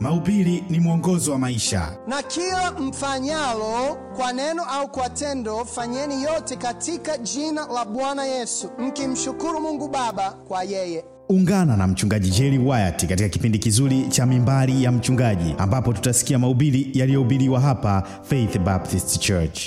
Mahubiri ni mwongozo wa maisha. Na kila mfanyalo kwa neno au kwa tendo, fanyeni yote katika jina la Bwana Yesu, mkimshukuru Mungu Baba kwa yeye. Ungana na mchungaji Jerry Wyatt katika kipindi kizuri cha Mimbari ya Mchungaji, ambapo tutasikia mahubiri yaliyohubiriwa hapa Faith Baptist Church.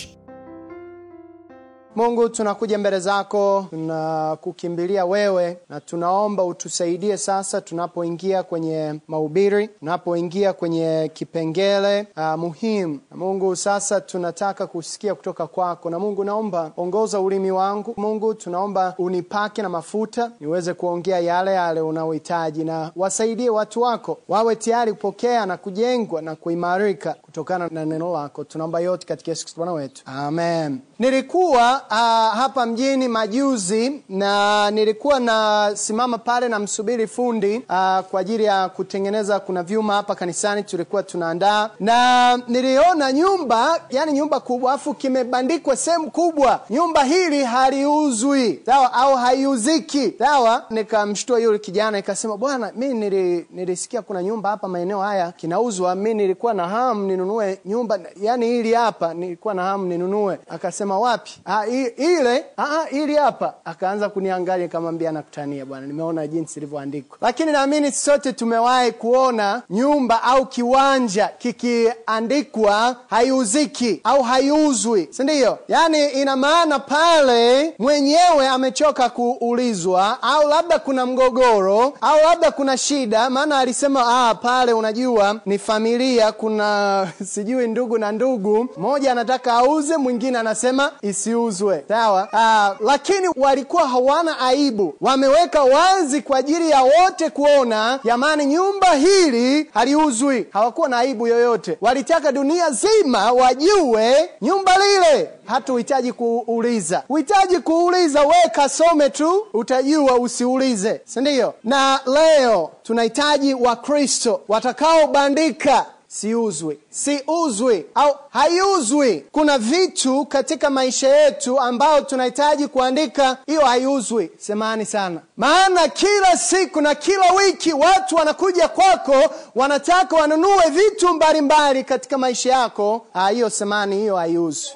Mungu, tunakuja mbele zako, tunakukimbilia wewe na tunaomba utusaidie sasa tunapoingia kwenye mahubiri, tunapoingia kwenye kipengele uh, muhimu. Na Mungu, sasa tunataka kusikia kutoka kwako, na Mungu naomba ongoza ulimi wangu. Mungu, tunaomba unipake na mafuta niweze kuongea yale yale unaohitaji, na wasaidie watu wako wawe tayari kupokea na kujengwa na kuimarika kutokana na neno lako. Tunaomba yote katika Yesu Kristo Bwana wetu, amen. Nilikuwa uh, hapa mjini majuzi na nilikuwa nasimama pale namsubiri fundi uh, kwa ajili ya kutengeneza. Kuna vyuma hapa kanisani tulikuwa tunaandaa, na niliona nyumba, yani nyumba kubwa, afu kimebandikwa sehemu kubwa, nyumba hili haliuzwi, sawa, au haiuziki, sawa. Nikamshtua yule kijana, nikasema bwana, mi nili, nilisikia kuna nyumba hapa maeneo haya kinauzwa, mi nilikuwa na hamu ninunue nyumba, yani hili hapa nilikuwa na hamu ninunue. Akasema wapi? Ah, ile ah, ili hapa. Akaanza kuniangalia, nikamwambia nakutania bwana, nimeona jinsi ilivyoandikwa. Lakini naamini sote tumewahi kuona nyumba au kiwanja kikiandikwa haiuziki au haiuzwi, si ndio? Yaani ina maana pale mwenyewe amechoka kuulizwa, au labda kuna mgogoro au labda kuna shida, maana alisema ah, pale unajua ni familia, kuna sijui ndugu na ndugu, mmoja anataka auze, mwingine anasema isiuzwe sawa. Uh, lakini walikuwa hawana aibu, wameweka wazi kwa ajili ya wote kuona, jamani, nyumba hili haliuzwi. Hawakuwa na aibu yoyote, walitaka dunia zima wajue nyumba lile. Hata uhitaji kuuliza, uhitaji kuuliza, we kasome tu utajua, usiulize, si ndio? Na leo tunahitaji Wakristo watakaobandika siuzwi, siuzwi au haiuzwi. Kuna vitu katika maisha yetu ambayo tunahitaji kuandika hiyo haiuzwi. Semani sana, maana kila siku na kila wiki watu wanakuja kwako, wanataka wanunue vitu mbalimbali katika maisha yako. Hiyo semani, hiyo haiuzwi,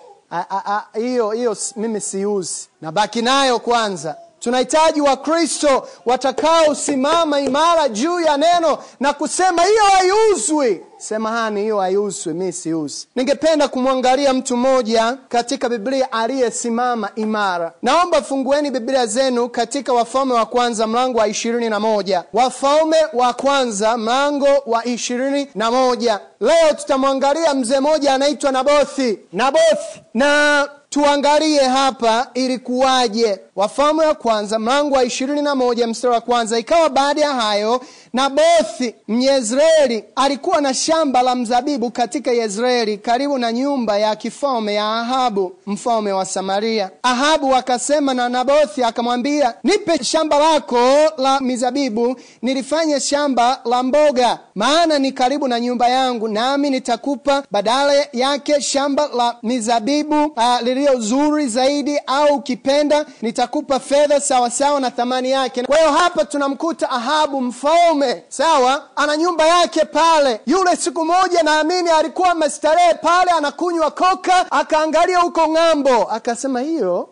hiyo hiyo mimi siuzi, nabaki nayo kwanza. Tunahitaji Wakristo watakaosimama imara juu ya neno na kusema hiyo haiuzwi. Semahani, hiyo haiuzwi, mi siuzi. Ningependa kumwangalia mtu mmoja katika Biblia aliyesimama imara. Naomba fungueni Biblia zenu katika Wafalme wa Kwanza mlango wa ishirini na moja. Wafalme wa Kwanza mlango wa ishirini na moja. Leo tutamwangalia mzee mmoja anaitwa Nabothi. Nabothi na tuangalie hapa ilikuwaje. Wafalme wa kwanza mlango wa ishirini na moja mstari wa kwanza. Ikawa baada ya hayo, Nabothi Myezreeli alikuwa na shamba la mzabibu katika Yezreeli, karibu na nyumba ya kifalme ya Ahabu mfalme wa Samaria. Ahabu akasema na Nabothi akamwambia, nipe shamba lako la mizabibu, nilifanye shamba la mboga, maana ni karibu na nyumba yangu, nami nitakupa badala yake shamba la mizabibu uh, lililo zuri zaidi, au ukipenda nitakupa fedha sawasawa na thamani yake. Kwa hiyo hapa tunamkuta Ahabu mfalme, sawa, ana nyumba yake pale. Yule siku moja naamini alikuwa amestarehe pale, anakunywa koka, akaangalia huko ng'ambo, akasema hiyo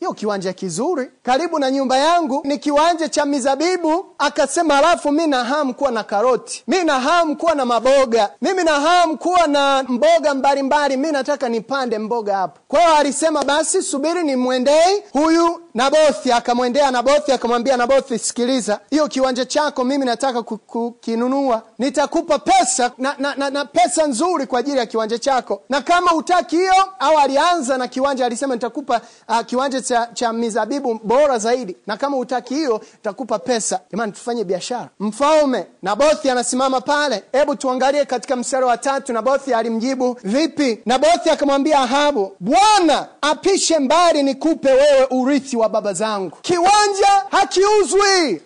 hiyo kiwanja kizuri. Karibu na nyumba yangu. Ni kiwanja cha mizabibu. Akasema, alafu mi na hamu kuwa na karoti, mi na hamu kuwa na maboga, mimi na hamu kuwa na mboga mbalimbali, mi nataka nipande mboga hapo. Kwa hiyo alisema, basi subiri nimwendei huyu Nabothi. Akamwendea Nabothi akamwambia Nabothi, sikiliza, hiyo kiwanja chako mimi nataka kukinunua, nitakupa pesa na, na, na, na pesa nzuri kwa ajili ya kiwanja chako, na kama utaki hiyo au alianza na kiwanja, alisema nitakupa uh, kiwanja cha, cha mizabibu bora zaidi, na kama utaki hiyo takupa pesa. Jamani, tufanye biashara. Mfalme Nabothi anasimama pale. Hebu tuangalie katika mstari wa tatu, Nabothi alimjibu vipi? Nabothi akamwambia Ahabu, Bwana apishe mbali nikupe wewe urithi wa baba zangu. Kiwanja hakiuzwi.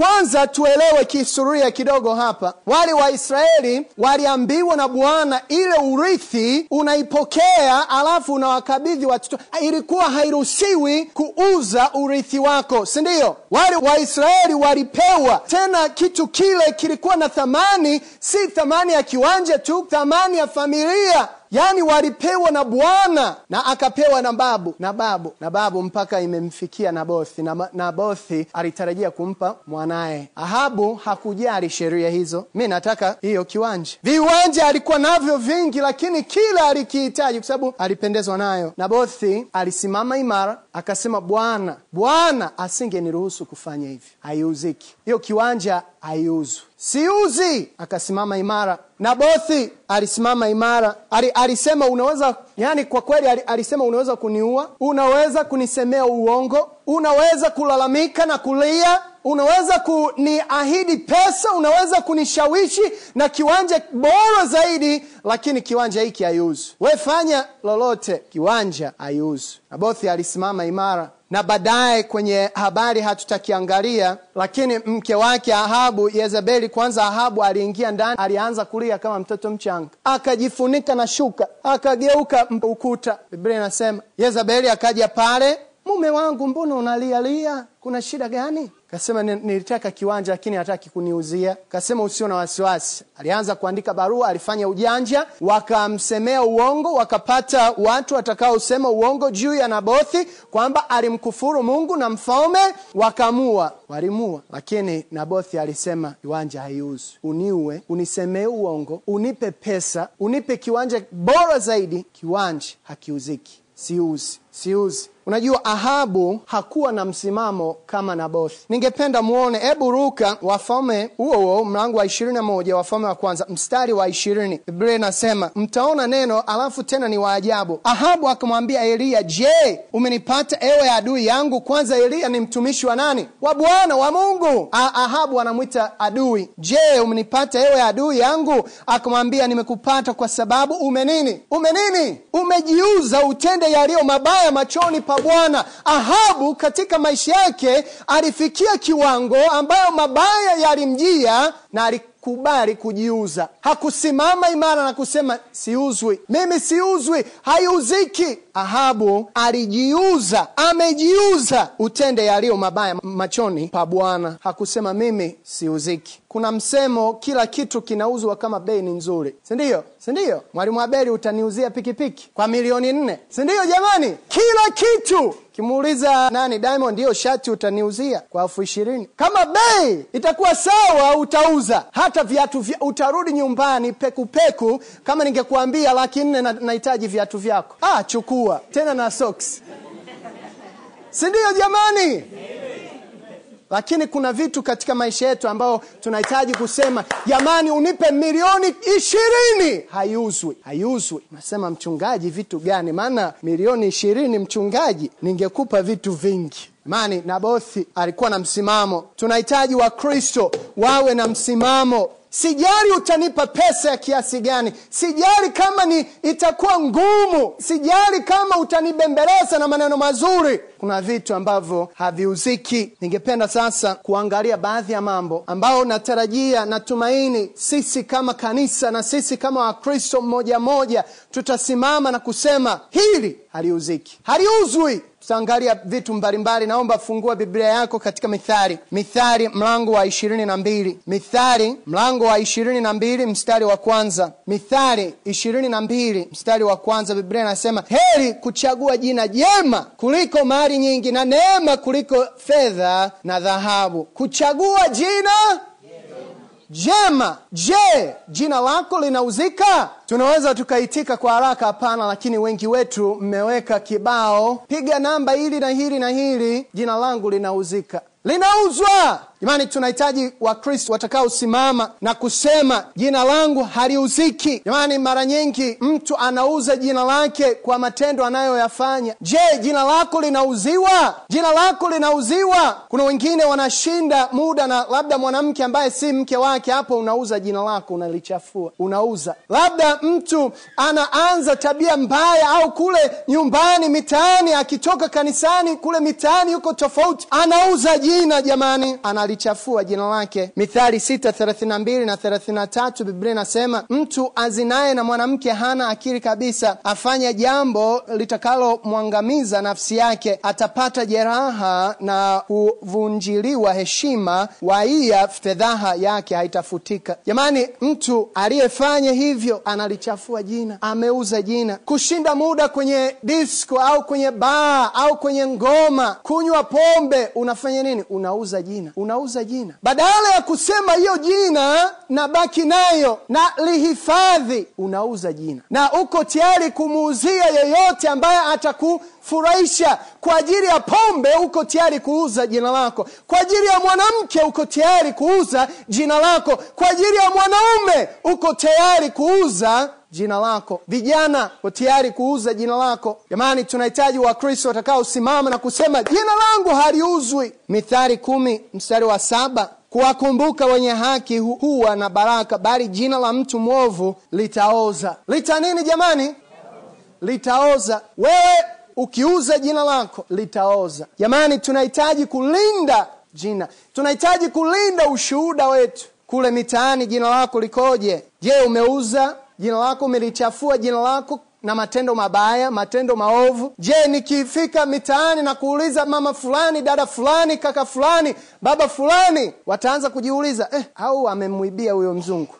Kwanza tuelewe kihistoria kidogo hapa. Wale waisraeli waliambiwa na bwana ile urithi unaipokea alafu unawakabidhi watoto ilikuwa hairuhusiwi kuuza urithi wako si ndio? Wale waisraeli walipewa. Tena kitu kile kilikuwa na thamani si thamani ya kiwanja tu thamani ya familia yaani walipewa na bwana na akapewa na babu na babu na babu mpaka imemfikia nabothi. Na nabothi alitarajia kumpa mwanaye. Ahabu hakujali sheria hizo. Mi nataka hiyo kiwanja. Viwanja alikuwa navyo vingi lakini kila alikihitaji kwa sababu alipendezwa nayo. Nabothi alisimama imara akasema bwana bwana asingeniruhusu kufanya hivi. Haiuziki. Hiyo kiwanja haiuzwi siuzi! Akasimama imara. Nabothi alisimama imara. Ali, alisema unaweza yani kwa kweli ali, alisema unaweza kuniua unaweza kunisemea uongo unaweza kulalamika na kulia unaweza kuniahidi pesa unaweza kunishawishi na kiwanja bora zaidi lakini kiwanja hiki haiuzwi we fanya lolote kiwanja haiuzwi nabothi alisimama imara na baadaye kwenye habari hatutakiangalia lakini mke wake ahabu yezebeli kwanza ahabu aliingia ndani alianza kulia kama mtoto mchanga. Akajifunika na shuka akageuka ukuta. Biblia inasema yezebeli akaja pale mume wangu mbona unalialia kuna shida gani kasema nilitaka kiwanja lakini hataki kuniuzia. Kasema usio na wasiwasi. Alianza kuandika barua alifanya ujanja wakamsemea uongo wakapata watu watakaosema uongo juu ya nabothi kwamba alimkufuru mungu na mfalme wakamua. Walimua lakini nabothi alisema kiwanja haiuzwi. Uniue unisemee uongo unipe pesa unipe kiwanja bora zaidi. Kiwanja hakiuziki. Siuzi siuzi unajua ahabu hakuwa na msimamo kama nabothi. Ningependa muone hebu ruka wafalme huo huo mlango wa ishirini na moja wafalme wa kwanza mstari wa ishirini. Biblia inasema mtaona neno alafu tena ni waajabu ahabu akamwambia eliya je umenipata ewe adui yangu? Kwanza eliya ni mtumishi wa nani? Wa bwana wa mungu. Ahabu anamwita adui. Je umenipata ewe adui yangu? Akamwambia nimekupata kwa sababu umenini umenini umejiuza utende yaliyo mabaya machoni pa bwana. Ahabu katika maisha yake alifikia kiwango ambayo mabaya yalimjia na alikubali kujiuza. Hakusimama imara na kusema siuzwi. Mimi siuzwi haiuziki. Ahabu alijiuza amejiuza. Utende yaliyo mabaya machoni pa bwana. Hakusema mimi siuziki. Kuna msemo kila kitu kinauzwa kama bei ni nzuri. Sindio sindio mwalimu abeli utaniuzia pikipiki kwa milioni nne. Sindio jamani? Kila kitu kimuuliza nani diamond hiyo shati utaniuzia kwa elfu ishirini. Kama bei itakuwa sawa utauza. Hata viatu vya, utarudi nyumbani pekupeku peku, kama ningekuambia laki nne nahitaji viatu vyako. Ah, chukua. Tena na socks. Sindio jamani lakini kuna vitu katika maisha yetu ambayo tunahitaji kusema jamani unipe milioni ishirini. Haiuzwi haiuzwi. Nasema mchungaji vitu gani? Maana milioni ishirini mchungaji ningekupa vitu vingi. Mani nabothi alikuwa na msimamo. Tunahitaji wakristo wawe na msimamo sijali utanipa pesa ya kiasi gani. Sijali kama ni itakuwa ngumu. Sijali kama utanibembeleza na maneno mazuri. Kuna vitu ambavyo haviuziki. Ningependa sasa kuangalia baadhi ya mambo ambayo natarajia natumaini sisi kama kanisa na sisi kama wakristo mmoja mmoja tutasimama na kusema hili haliuziki. Haliuzwi tutaangalia vitu mbalimbali. Naomba fungua biblia yako katika mithari mithari mlango wa ishirini na mbili. Mithari mlango wa ishirini na mbili mstari wa kwanza. Mithari ishirini na mbili mstari wa kwanza. Biblia inasema heri kuchagua jina jema kuliko mali nyingi na neema kuliko fedha na dhahabu. Kuchagua jina jema je jina lako linauzika? Tunaweza tukaitika kwa haraka hapana lakini wengi wetu mmeweka kibao. Piga namba hili na hili na hili. Jina langu linauzika. Linauzwa jamani tunahitaji wakristo watakaosimama na kusema jina langu haliuziki. Jamani mara nyingi mtu anauza jina lake kwa matendo anayoyafanya. Je jina lako linauziwa? Jina lako linauziwa. Kuna wengine wanashinda muda na labda mwanamke ambaye si mke wake hapo unauza jina lako unalichafua unauza. Labda mtu anaanza tabia mbaya au kule nyumbani mitaani akitoka kanisani kule mitaani yuko tofauti anauza jina jamani ana analichafua jina lake. Mithali 6:32 na 33, Biblia inasema mtu azinaye na mwanamke hana akili kabisa, afanya jambo litakalomwangamiza nafsi yake, atapata jeraha na kuvunjiliwa heshima, waia fedhaha yake haitafutika. Jamani, mtu aliyefanya hivyo analichafua jina, ameuza jina. Kushinda muda kwenye disco au kwenye baa au kwenye ngoma, kunywa pombe, unafanya nini? Unauza jina, unauza jina. Badala ya kusema hiyo jina na baki nayo na lihifadhi, unauza jina na uko tayari kumuuzia yeyote ambaye atakufurahisha. Kwa ajili ya pombe uko tayari kuuza jina lako, kwa ajili ya mwanamke uko tayari kuuza jina lako, kwa ajili ya mwanaume uko tayari kuuza jina lako. Vijana uko tayari kuuza jina lako. Jamani, tunahitaji Wakristo watakaosimama na kusema jina langu haliuzwi. Mithali kumi mstari wa saba kuwakumbuka wenye haki hu- huwa na baraka, bali jina la mtu mwovu litaoza. Lita nini jamani? Litaoza. Wewe ukiuza jina lako litaoza. Jamani, tunahitaji kulinda jina, tunahitaji kulinda ushuhuda wetu kule mitaani. Jina lako likoje? Je, umeuza jina lako? Umelichafua jina lako na matendo mabaya, matendo maovu? Je, nikifika mitaani na kuuliza mama fulani, dada fulani, kaka fulani, baba fulani, wataanza kujiuliza eh, au amemwibia huyo mzungu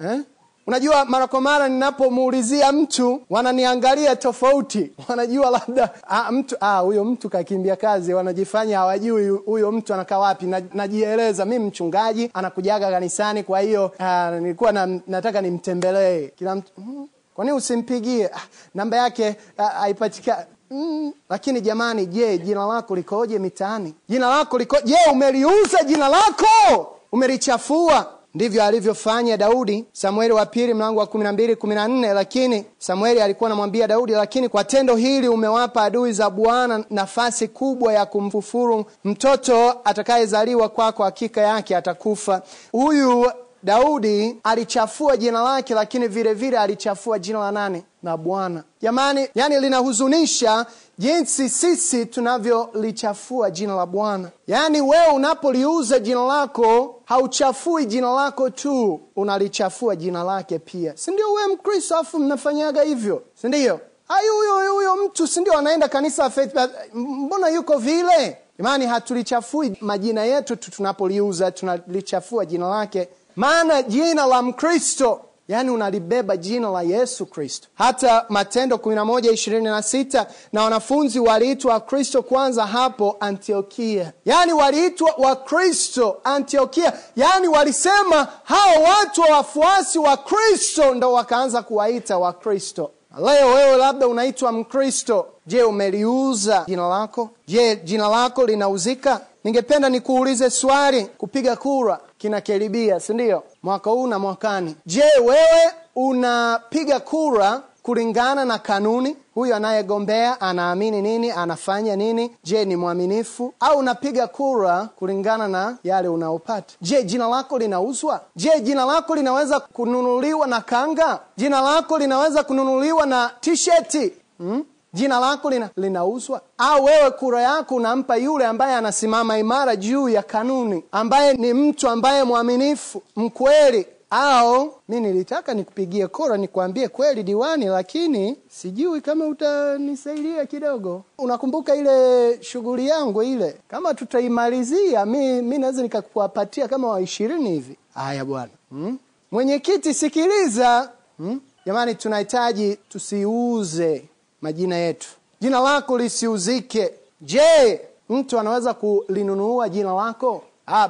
eh? Unajua, mara kwa mara ninapomuulizia mtu wananiangalia tofauti, wanajua labda ah, mtu ah, huyo mtu kakimbia kazi, wanajifanya hawajui huyo mtu anakaa wapi. Na, najieleza mi mchungaji, anakujaga kanisani, kwa hiyo ah, nilikuwa na, nataka nimtembelee kila mtu mm, kwa nini usimpigie? Namba yake haipatikani. Mm, lakini jamani, je, jina lako likoje mitaani? Jina lako liko je, umeliuza jina lako? Umelichafua? Ndivyo alivyofanya Daudi. Samueli wa pili mlango wa kumi na mbili kumi na nne lakini Samueli alikuwa anamwambia Daudi, lakini kwa tendo hili umewapa adui za Bwana nafasi kubwa ya kumfufuru. Mtoto atakayezaliwa kwako hakika yake atakufa. Huyu Daudi alichafua jina lake, lakini vile vile alichafua jina la nani? La Bwana. Jamani, yani linahuzunisha jinsi sisi tunavyolichafua jina la Bwana. Yaani wewe unapoliuza jina lako hauchafui jina lako tu, unalichafua jina lake pia, si ndio? Wewe Mkristo afu mnafanyaga hivyo, si ndio? Ai, huyo huyo mtu si ndio anaenda kanisa Faith, mbona yuko vile? Jamani, hatulichafui majina yetu tu tunapoliuza, tunalichafua jina lake maana jina la Mkristo yaani unalibeba jina la Yesu Kristo. Hata Matendo 11:26 na wanafunzi waliitwa Wakristo kwanza hapo Antiokia, yaani waliitwa Wakristo Antiokia, yaani walisema hao watu wa wafuasi wa Kristo ndo wakaanza kuwaita Wakristo. Leo wewe labda unaitwa Mkristo. Je, umeliuza jina lako? Je, jina lako linauzika? Ningependa nikuulize swali. Kupiga kura kinakaribia, si ndio? Mwaka huu na mwakani. Je, wewe unapiga kura kulingana na kanuni? Huyu anayegombea anaamini nini? Anafanya nini? Je, ni mwaminifu? Au unapiga kura kulingana na yale unaopata? Je, jina lako linauzwa? Je, jina lako linaweza kununuliwa na kanga? Jina lako linaweza kununuliwa na tisheti? hmm? Jina lako lina, linauzwa? Au wewe kura yako unampa yule ambaye anasimama imara juu ya kanuni, ambaye ni mtu ambaye mwaminifu, mkweli? Au mi nilitaka nikupigie kura nikwambie kweli diwani, lakini sijui kama utanisaidia kidogo. Unakumbuka ile shughuli yangu ile, kama tutaimalizia mi, mi naweza nikakuwapatia kama wa ishirini hivi. Haya bwana, hmm? Mwenyekiti sikiliza, hmm? Jamani, tunahitaji tusiuze majina yetu, jina lako lisiuzike. Je, mtu anaweza kulinunua jina lako?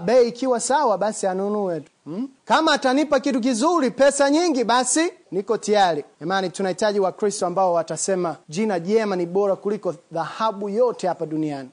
Bei ikiwa sawa basi anunue tu hmm? Kama atanipa kitu kizuri, pesa nyingi, basi niko tayari. Jamani, tunahitaji Wakristo ambao watasema jina jema ni bora kuliko dhahabu yote hapa duniani.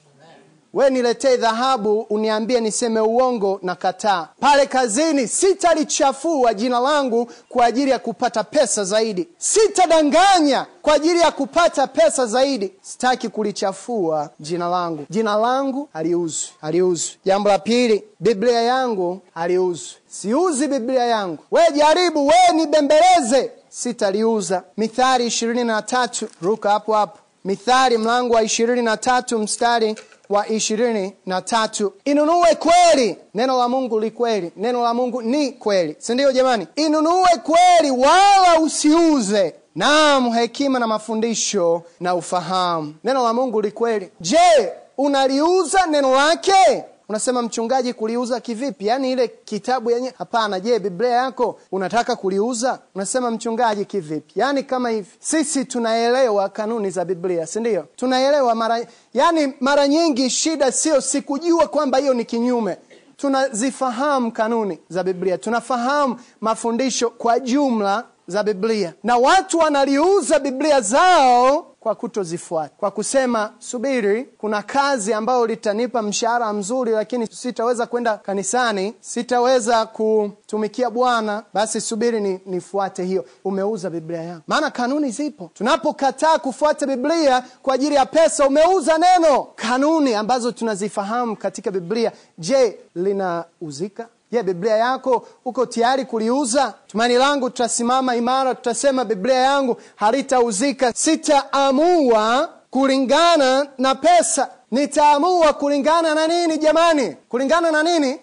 We niletee dhahabu, uniambie niseme uongo na kataa. Pale kazini sitalichafua jina langu kwa ajili ya kupata pesa zaidi, sitadanganya kwa ajili ya kupata pesa zaidi. Sitaki kulichafua jina langu. Jina langu haliuzwi, haliuzwi. Jambo la pili, Biblia yangu haliuzwi, siuzi Biblia yangu. We jaribu, we nibembeleze, sitaliuza. Mithali ishirini na tatu, ruka hapo hapo. Mithali mlango wa ishirini na tatu mstari wa ishirini na tatu. Inunue kweli. Neno la mungu li kweli. Neno la mungu ni kweli. Sindio jamani? Inunue kweli wala usiuze. Naam hekima na mafundisho na ufahamu. Neno la mungu li kweli. Je unaliuza neno lake unasema mchungaji kuliuza kivipi? Yaani ile kitabu yenye hapana. Je biblia yako unataka kuliuza? Unasema mchungaji kivipi? Yaani kama hivi. Sisi tunaelewa kanuni za biblia si ndio? Tunaelewa mara yaani mara nyingi shida sio sikujua kwamba hiyo ni kinyume. Tunazifahamu kanuni za biblia. Tunafahamu mafundisho kwa jumla za biblia. Na watu wanaliuza biblia zao kwa kutozifuata. Kwa kusema subiri kuna kazi ambayo litanipa mshahara mzuri lakini sitaweza kwenda kanisani sitaweza kutumikia bwana basi subiri ni, nifuate hiyo. Umeuza biblia yako maana kanuni zipo. Tunapokataa kufuata biblia kwa ajili ya pesa umeuza neno. Kanuni ambazo tunazifahamu katika biblia je linauzika je biblia yako uko tayari kuliuza? Tumaini langu tutasimama imara tutasema biblia yangu halitauzika. Sitaamua kulingana na pesa. Nitaamua kulingana na nini jamani? Kulingana na nini?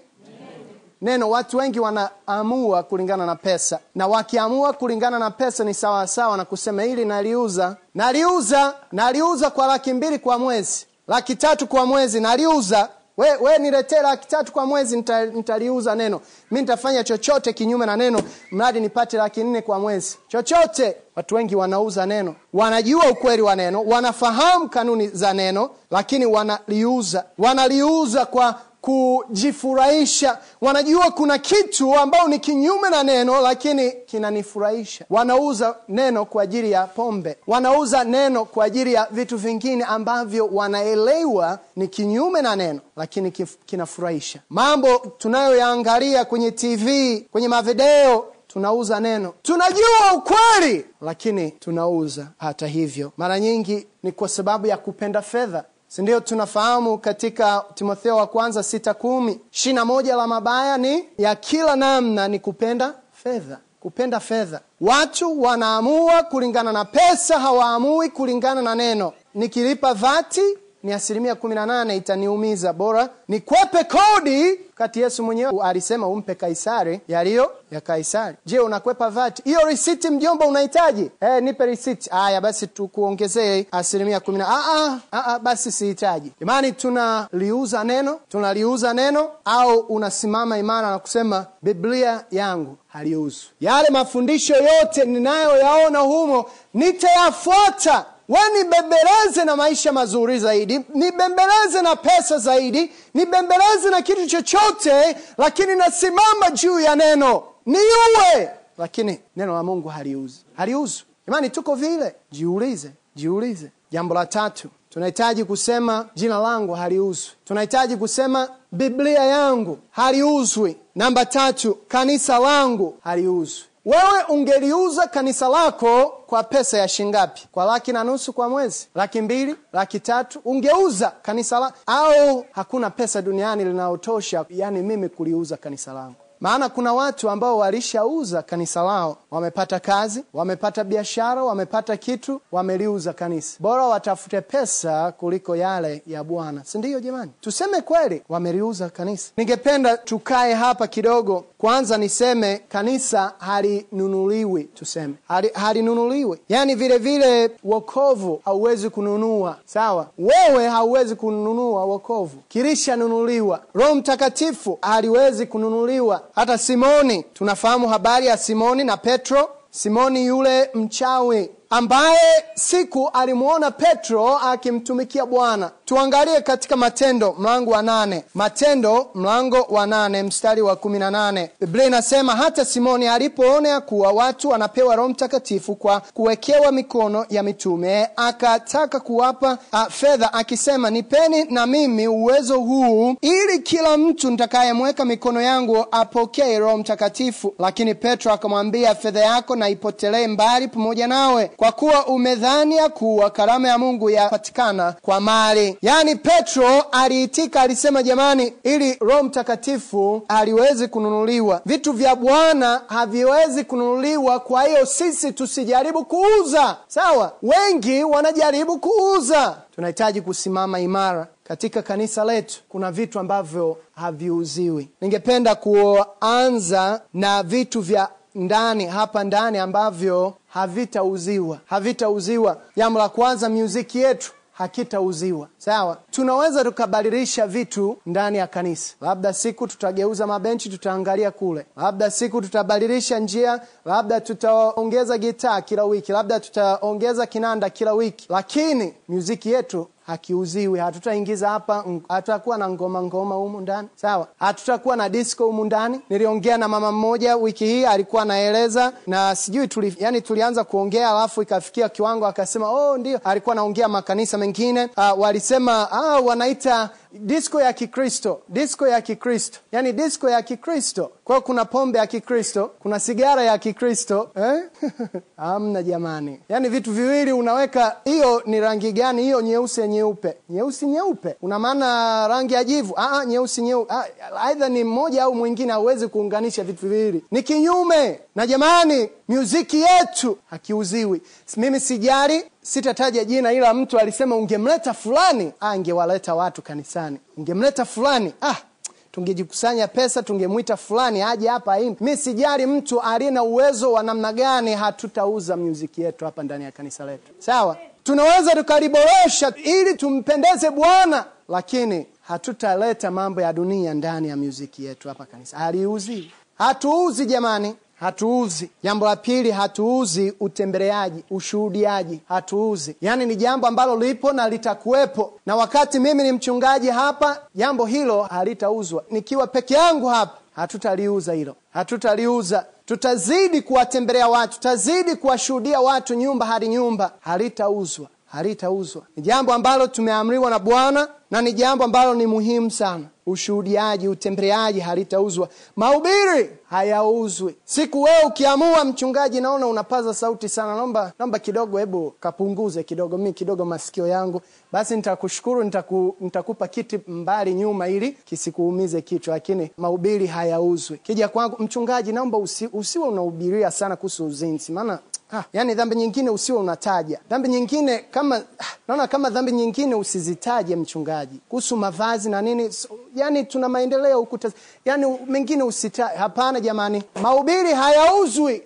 Neno watu wengi wanaamua kulingana na pesa. Na wakiamua kulingana na pesa ni sawasawa sawa na kusema hili naliuza. Naliuza naliuza kwa laki mbili kwa mwezi laki tatu kwa mwezi naliuza we, we niletee laki tatu kwa mwezi nita, nitaliuza neno. Mi nitafanya chochote kinyume na neno mradi nipate laki nne kwa mwezi. Chochote. Watu wengi wanauza neno. Wanajua ukweli wa neno wanafahamu kanuni za neno lakini wanaliuza. Wanaliuza kwa kujifurahisha. Wanajua kuna kitu ambao ni kinyume na neno lakini kinanifurahisha. Wanauza neno kwa ajili ya pombe. Wanauza neno kwa ajili ya vitu vingine ambavyo wanaelewa ni kinyume na neno lakini kinafurahisha. Mambo tunayoyaangalia kwenye tv kwenye mavideo tunauza neno. Tunajua ukweli lakini tunauza. Hata hivyo mara nyingi ni kwa sababu ya kupenda fedha sindio tunafahamu katika timotheo wa kwanza sita kumi shina moja la mabaya ni ya kila namna ni kupenda fedha kupenda fedha. Watu wanaamua kulingana na pesa hawaamui kulingana na neno. Nikilipa vati ni asilimia kumi na nane itaniumiza. Bora nikwepe kodi kati yesu mwenyewe. Alisema umpe kaisari yaliyo ya kaisari. Je unakwepa vati? Hiyo risiti mjomba unahitaji? Eh, nipe risiti. Haya basi tukuongezee asilimia kumi na basi sihitaji. Imani tunaliuza neno? Tunaliuza neno? Au unasimama imara na kusema biblia yangu haliuzwi yale mafundisho yote ninayoyaona humo nitayafuata we nibembeleze na maisha mazuri zaidi nibembeleze na pesa zaidi nibembeleze na kitu chochote lakini nasimama juu ya neno. Niuwe lakini neno la mungu haliuzi. Haliuzwi imani tuko vile. Jiulize jiulize. Jambo la tatu tunahitaji kusema jina langu haliuzwi. Tunahitaji kusema biblia yangu haliuzwi. Namba tatu kanisa langu haliuzwi wewe ungeliuza kanisa lako kwa pesa ya shingapi? Kwa laki na nusu kwa mwezi? Laki mbili? Laki tatu? Ungeuza kanisa la au hakuna pesa duniani linalotosha yani mimi kuliuza kanisa langu maana kuna watu ambao walishauza kanisa lao wamepata kazi wamepata biashara wamepata kitu wameliuza kanisa. Bora watafute pesa kuliko yale ya bwana. Sindiyo jamani? Tuseme kweli wameliuza kanisa. Ningependa tukae hapa kidogo. Kwanza niseme kanisa halinunuliwi tuseme. Halinunuliwi. Yani vile vile wokovu hauwezi kununua. Sawa? Wewe hauwezi kununua wokovu. Kilishanunuliwa. Roho mtakatifu haliwezi kununuliwa hata simoni tunafahamu habari ya simoni na petro. Simoni yule mchawi ambaye siku alimwona petro akimtumikia bwana. Tuangalie katika matendo mlango wa nane. Matendo mlango wa nane mstari wa kumi na nane. Biblia inasema hata simoni alipoona ya kuwa watu wanapewa roho mtakatifu kwa kuwekewa mikono ya mitume akataka kuwapa fedha akisema nipeni na mimi uwezo huu ili kila mtu nitakayemweka mikono yangu apokee roho mtakatifu. Lakini petro akamwambia fedha yako na ipotelee mbali pamoja nawe kwa kuwa umedhani ya kuwa karama ya mungu yapatikana kwa mali. Yaani petro aliitika alisema jamani ili roho mtakatifu haliwezi kununuliwa. Vitu vya bwana haviwezi kununuliwa kwa hiyo sisi tusijaribu kuuza. Sawa wengi wanajaribu kuuza. Tunahitaji kusimama imara. Katika kanisa letu kuna vitu ambavyo haviuziwi. Ningependa kuanza na vitu vya ndani hapa ndani ambavyo havitauziwa, havitauziwa. Jambo la kwanza, muziki yetu hakitauziwa. Sawa, tunaweza tukabadilisha vitu ndani ya kanisa. Labda siku tutageuza mabenchi, tutaangalia kule. Labda siku tutabadilisha njia, labda tutaongeza gitaa kila wiki, labda tutaongeza kinanda kila wiki, lakini muziki yetu hakiuziwi. Hatutaingiza hapa, hatutakuwa na ngoma ngoma humu ndani, sawa. Hatutakuwa na disco humu ndani. Niliongea na mama mmoja wiki hii, alikuwa anaeleza na sijui tuli, yani tulianza kuongea alafu ikafikia kiwango akasema, oh, ndio alikuwa anaongea makanisa mengine uh, walisema ah, wanaita disco ya Kikristo, disco ya Kikristo, yani disco ya Kikristo. Kwa hiyo kuna pombe ya Kikristo, kuna sigara ya Kikristo eh? Amna jamani, yani vitu viwili unaweka. Hiyo ni rangi gani hiyo? Nyeusi nyeupe, nyeusi nyeupe, una maana rangi ya jivu? Ah, nyeusi nyeupe, aidha ni mmoja au mwingine, hauwezi kuunganisha vitu viwili, ni kinyume. Na jamani, muziki yetu hakiuziwi. Mimi sijali sitataja jina, ila mtu alisema ungemleta fulani, angewaleta watu kanisani. Ungemleta fulani, ah, tungejikusanya pesa, tungemwita fulani aje hapa aimbe. Mi sijali mtu aliye uwezo wa namna gani, hatutauza muziki yetu hapa ndani ya kanisa letu. Sawa, tunaweza tukaliboresha ili tumpendeze Bwana, lakini hatutaleta mambo ya dunia ndani ya muziki yetu hapa kanisa. Haliuzi, hatuuzi jamani hatuuzi. Jambo la pili, hatuuzi utembeleaji, ushuhudiaji, hatuuzi. Yaani ni jambo ambalo lipo na litakuwepo, na wakati mimi ni mchungaji hapa, jambo hilo halitauzwa. Nikiwa peke yangu hapa, hatutaliuza hilo, hatutaliuza. Tutazidi kuwatembelea watu, tutazidi kuwashuhudia watu nyumba hadi nyumba, halitauzwa halitauzwa. Ni jambo ambalo tumeamriwa na Bwana na ni jambo ambalo ni muhimu sana. Ushuhudiaji, utembeleaji halitauzwa. Mahubiri hayauzwi. Siku wewe ukiamua, mchungaji, naona unapaza sauti sana, naomba naomba kidogo, hebu kapunguze kidogo, mi kidogo masikio yangu, basi nitakushukuru, nitaku, nitakupa kiti mbali nyuma ili kisikuumize kichwa, lakini mahubiri hayauzwi. Kija kwangu, mchungaji, naomba usi, usiwe unahubiria sana kuhusu uzinzi, maana Ah, yani dhambi nyingine usiwe unataja dhambi nyingine kama naona kama dhambi nyingine usizitaje mchungaji, kuhusu mavazi na nini. So, yani tuna maendeleo huku, yani mengine usitaje. Hapana jamani, mahubiri hayauzwi,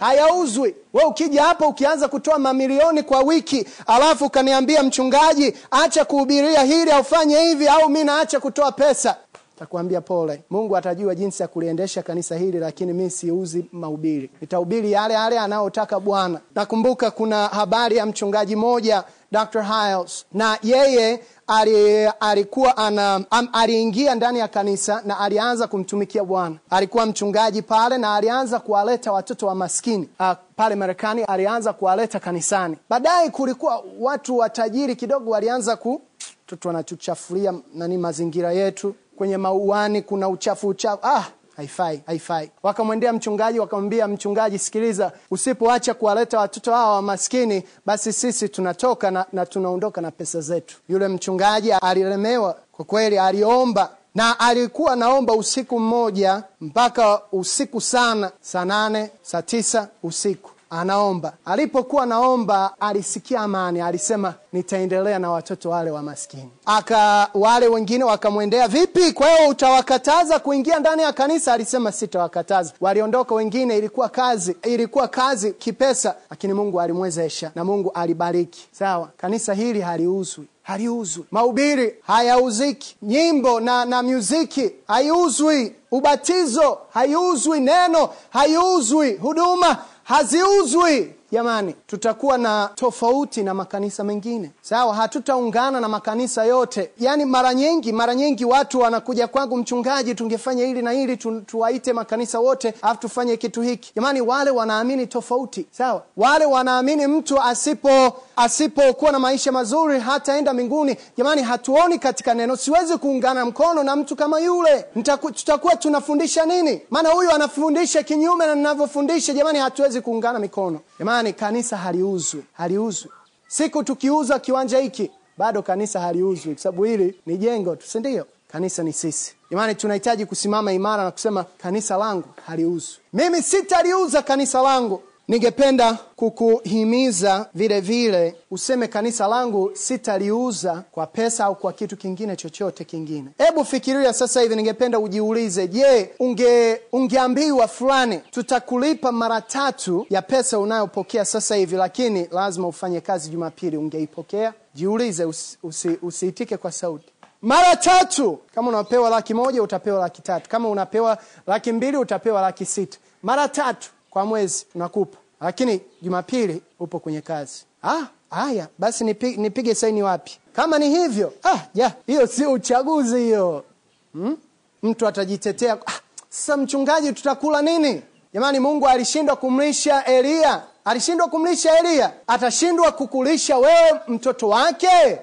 hayauzwi. We ukija hapa ukianza kutoa mamilioni kwa wiki, alafu ukaniambia mchungaji, acha kuhubiria hili au fanye hivi, au mi naacha kutoa pesa Takuambia pole. Mungu atajua jinsi ya kuliendesha kanisa hili, lakini mi siuzi mahubiri. Nitahubiri yale yale anayotaka Bwana. Nakumbuka kuna habari ya mchungaji mmoja Dr. Hiles, na yeye ali, alikuwa ana am, aliingia ndani ya kanisa na alianza kumtumikia Bwana. Alikuwa mchungaji pale na alianza kuwaleta watoto wa maskini uh, pale Marekani, alianza kuwaleta kanisani. Baadaye kulikuwa watu watajiri kidogo walianza ku watoto wanatuchafulia nani mazingira yetu kwenye mauani kuna uchafu uchafu. Ah, haifai haifai. Wakamwendea mchungaji, wakamwambia mchungaji, sikiliza, usipoacha kuwaleta watoto hawa wa maskini, basi sisi tunatoka na, na tunaondoka na pesa zetu. Yule mchungaji alilemewa kwa kweli, aliomba na alikuwa naomba usiku mmoja mpaka usiku sana, saa nane saa tisa usiku anaomba. Alipokuwa naomba, alisikia amani, alisema nitaendelea na watoto wale wa maskini. Aka wale wengine wakamwendea, vipi, kwa hiyo utawakataza kuingia ndani ya kanisa? Alisema sitawakataza. Waliondoka wengine, ilikuwa kazi, ilikuwa kazi kipesa, lakini Mungu alimwezesha na Mungu alibariki. Sawa, kanisa hili haliuzwi haliuzwi. Mahubiri hayauziki, nyimbo na, na muziki haiuzwi, ubatizo haiuzwi, neno haiuzwi, huduma Raziuzui. Jamani, tutakuwa na tofauti na makanisa mengine, sawa? Hatutaungana na makanisa yote. Yaani mara nyingi, mara nyingi watu wanakuja kwangu, mchungaji, tungefanya hili na hili tu, tuwaite makanisa wote alafu tufanye kitu hiki. Jamani, wale wanaamini tofauti, sawa? Wale wanaamini mtu asipo asipokuwa na maisha mazuri hataenda mbinguni. Jamani, hatuoni katika neno. Siwezi kuungana mkono na mtu kama yule. Nitaku, tutakuwa tunafundisha nini? Maana huyu anafundisha kinyume na ninavyofundisha. Jamani, hatuwezi kuungana mikono. Jamani, kanisa haliuzwi, haliuzwi. Siku tukiuza kiwanja hiki bado kanisa haliuzwi, kwa sababu hili ni jengo tu, si ndio? Kanisa ni sisi. Jamani, tunahitaji kusimama imara na kusema kanisa langu haliuzwi. Mimi sitaliuza kanisa langu. Ningependa kukuhimiza vile vile useme kanisa langu sitaliuza kwa pesa au kwa kitu kingine chochote kingine. Hebu fikiria sasa hivi, ningependa ujiulize, je, unge ungeambiwa fulani, tutakulipa mara tatu ya pesa unayopokea sasa hivi, lakini lazima ufanye kazi Jumapili, ungeipokea? Jiulize, usi, usi, usiitike kwa sauti mara tatu. Kama unapewa laki moja utapewa laki tatu. Kama unapewa laki mbili utapewa laki sita. Mara tatu kwa mwezi nakupa, lakini Jumapili upo kwenye kazi. Ah, haya basi, nipige, nipige saini wapi? Kama ni hivyo, ah, ja, hiyo sio uchaguzi hiyo. Hmm? Mtu atajitetea ah, sasa mchungaji, tutakula nini? Jamani, Mungu alishindwa kumlisha Eliya, alishindwa kumlisha Eliya, atashindwa kukulisha wewe mtoto wake?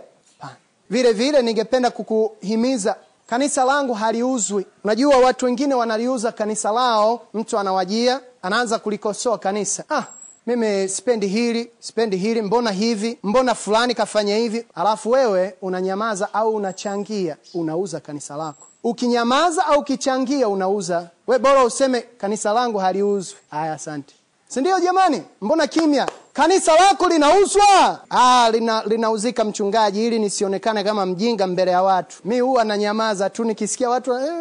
Vile vile ningependa kukuhimiza, kanisa langu haliuzwi. Unajua watu wengine wanaliuza kanisa lao, mtu anawajia anaanza kulikosoa kanisa. Ah, mimi sipendi hili, sipendi hili, mbona hivi, mbona fulani kafanya hivi, alafu wewe unanyamaza au unachangia, unauza kanisa lako. Ukinyamaza au ukichangia, unauza. We bora useme kanisa langu haliuzwi. Haya, asante, si ndio? Jamani, mbona kimya? Kanisa lako linauzwa? Ah, lina, linauzika mchungaji, ili nisionekane kama mjinga mbele ya watu. Mi huwa nanyamaza tu nikisikia watu eh,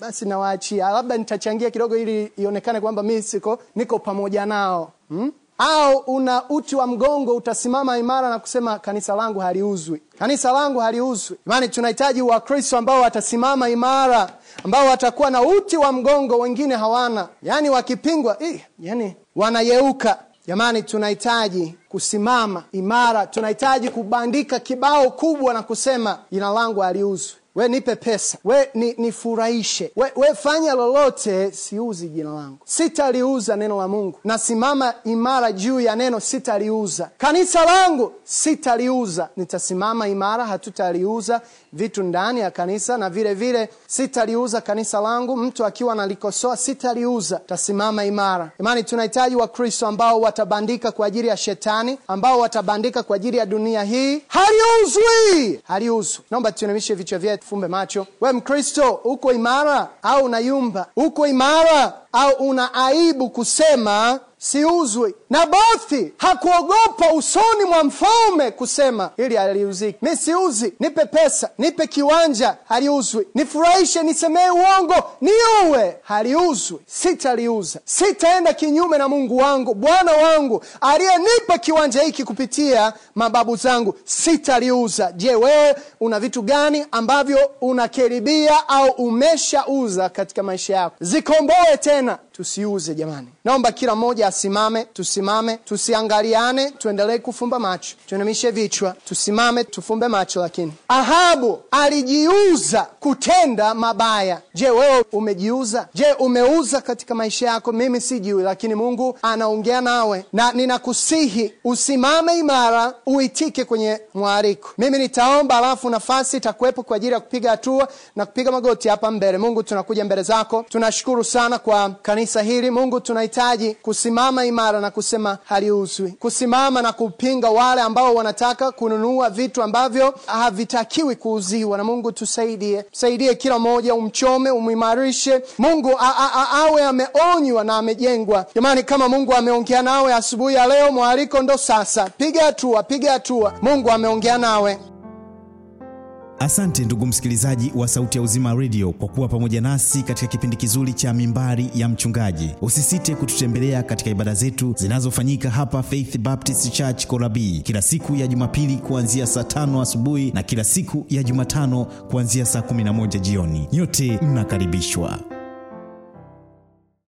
basi nawaachia, labda nitachangia kidogo ili ionekane kwamba mi siko niko pamoja nao hmm? Au una uti wa mgongo, utasimama imara na kusema kanisa langu haliuzwi, kanisa langu haliuzwi. Imani, tunahitaji Wakristo ambao watasimama imara, ambao watakuwa na uti wa mgongo, wengine hawana, yaani wakipingwa, eh, yani wanayeuka. Jamani, tunahitaji kusimama imara, tunahitaji kubandika kibao kubwa na kusema jina langu haliuzwi. We nipe pesa, we ni, nifurahishe, we, we fanya lolote, siuzi jina langu, sitaliuza neno la Mungu. Nasimama imara juu ya neno, sitaliuza kanisa langu, sitaliuza. Nitasimama imara, hatutaliuza vitu ndani ya kanisa, na vile vile sitaliuza kanisa langu. Mtu akiwa analikosoa, sitaliuza, tasimama imara. Imani, tunahitaji Wakristo ambao watabandika kwa ajili ya shetani, ambao watabandika kwa ajili ya dunia hii. Haliuzwi, haliuzwi. Naomba tuinamishe vichwa vyetu, fumbe macho. We Mkristo, uko imara au unayumba? Uko imara au una aibu kusema siuzwi? Nabothi hakuogopa usoni mwa mfalme kusema ili haliuziki. Mi siuzi, nipe pesa, nipe kiwanja, haliuzwi. Nifurahishe, nisemee uongo, niuwe, haliuzwi. Sitaliuza, sitaenda kinyume na Mungu wangu, Bwana wangu aliyenipa kiwanja hiki kupitia mababu zangu, sitaliuza. Je, wewe una vitu gani ambavyo unakaribia au umeshauza katika maisha yako? Zikomboe tena, tusiuze jamani. Naomba kila mmoja asimame, tusimame, tusiangaliane, tuendelee kufumba macho, tuinamishe vichwa, tusimame, tufumbe macho. Lakini Ahabu alijiuza kutenda mabaya. Je, wewe umejiuza? Je, umeuza katika maisha yako? Mimi sijui, lakini Mungu anaongea nawe, na ninakusihi usimame imara, uitike kwenye mwaliko. Mimi nitaomba, alafu nafasi itakuwepo kwa ajili ya kupiga hatua na kupiga magoti hapa mbele. Mungu, tunakuja mbele zako, tunashukuru sana kwa kanisa hili. Mungu, tunahitaji kusimama imara na kusema haliuzwi, kusimama na kupinga wale ambao wanataka kununua vitu ambavyo havitakiwi kuuziwa. Na Mungu tusaidie, tusaidie kila mmoja, umchome, umuimarishe Mungu a, a, a, awe ameonywa na amejengwa. Jamani, kama Mungu ameongea nawe asubuhi ya leo, mwaliko ndo sasa. Piga hatua, piga hatua. Mungu ameongea nawe. Asante ndugu msikilizaji wa Sauti ya Uzima Radio kwa kuwa pamoja nasi katika kipindi kizuri cha Mimbari ya Mchungaji. Usisite kututembelea katika ibada zetu zinazofanyika hapa Faith Baptist Church Korabii kila siku ya Jumapili kuanzia saa tano asubuhi na kila siku ya Jumatano kuanzia saa 11 jioni. Nyote mnakaribishwa.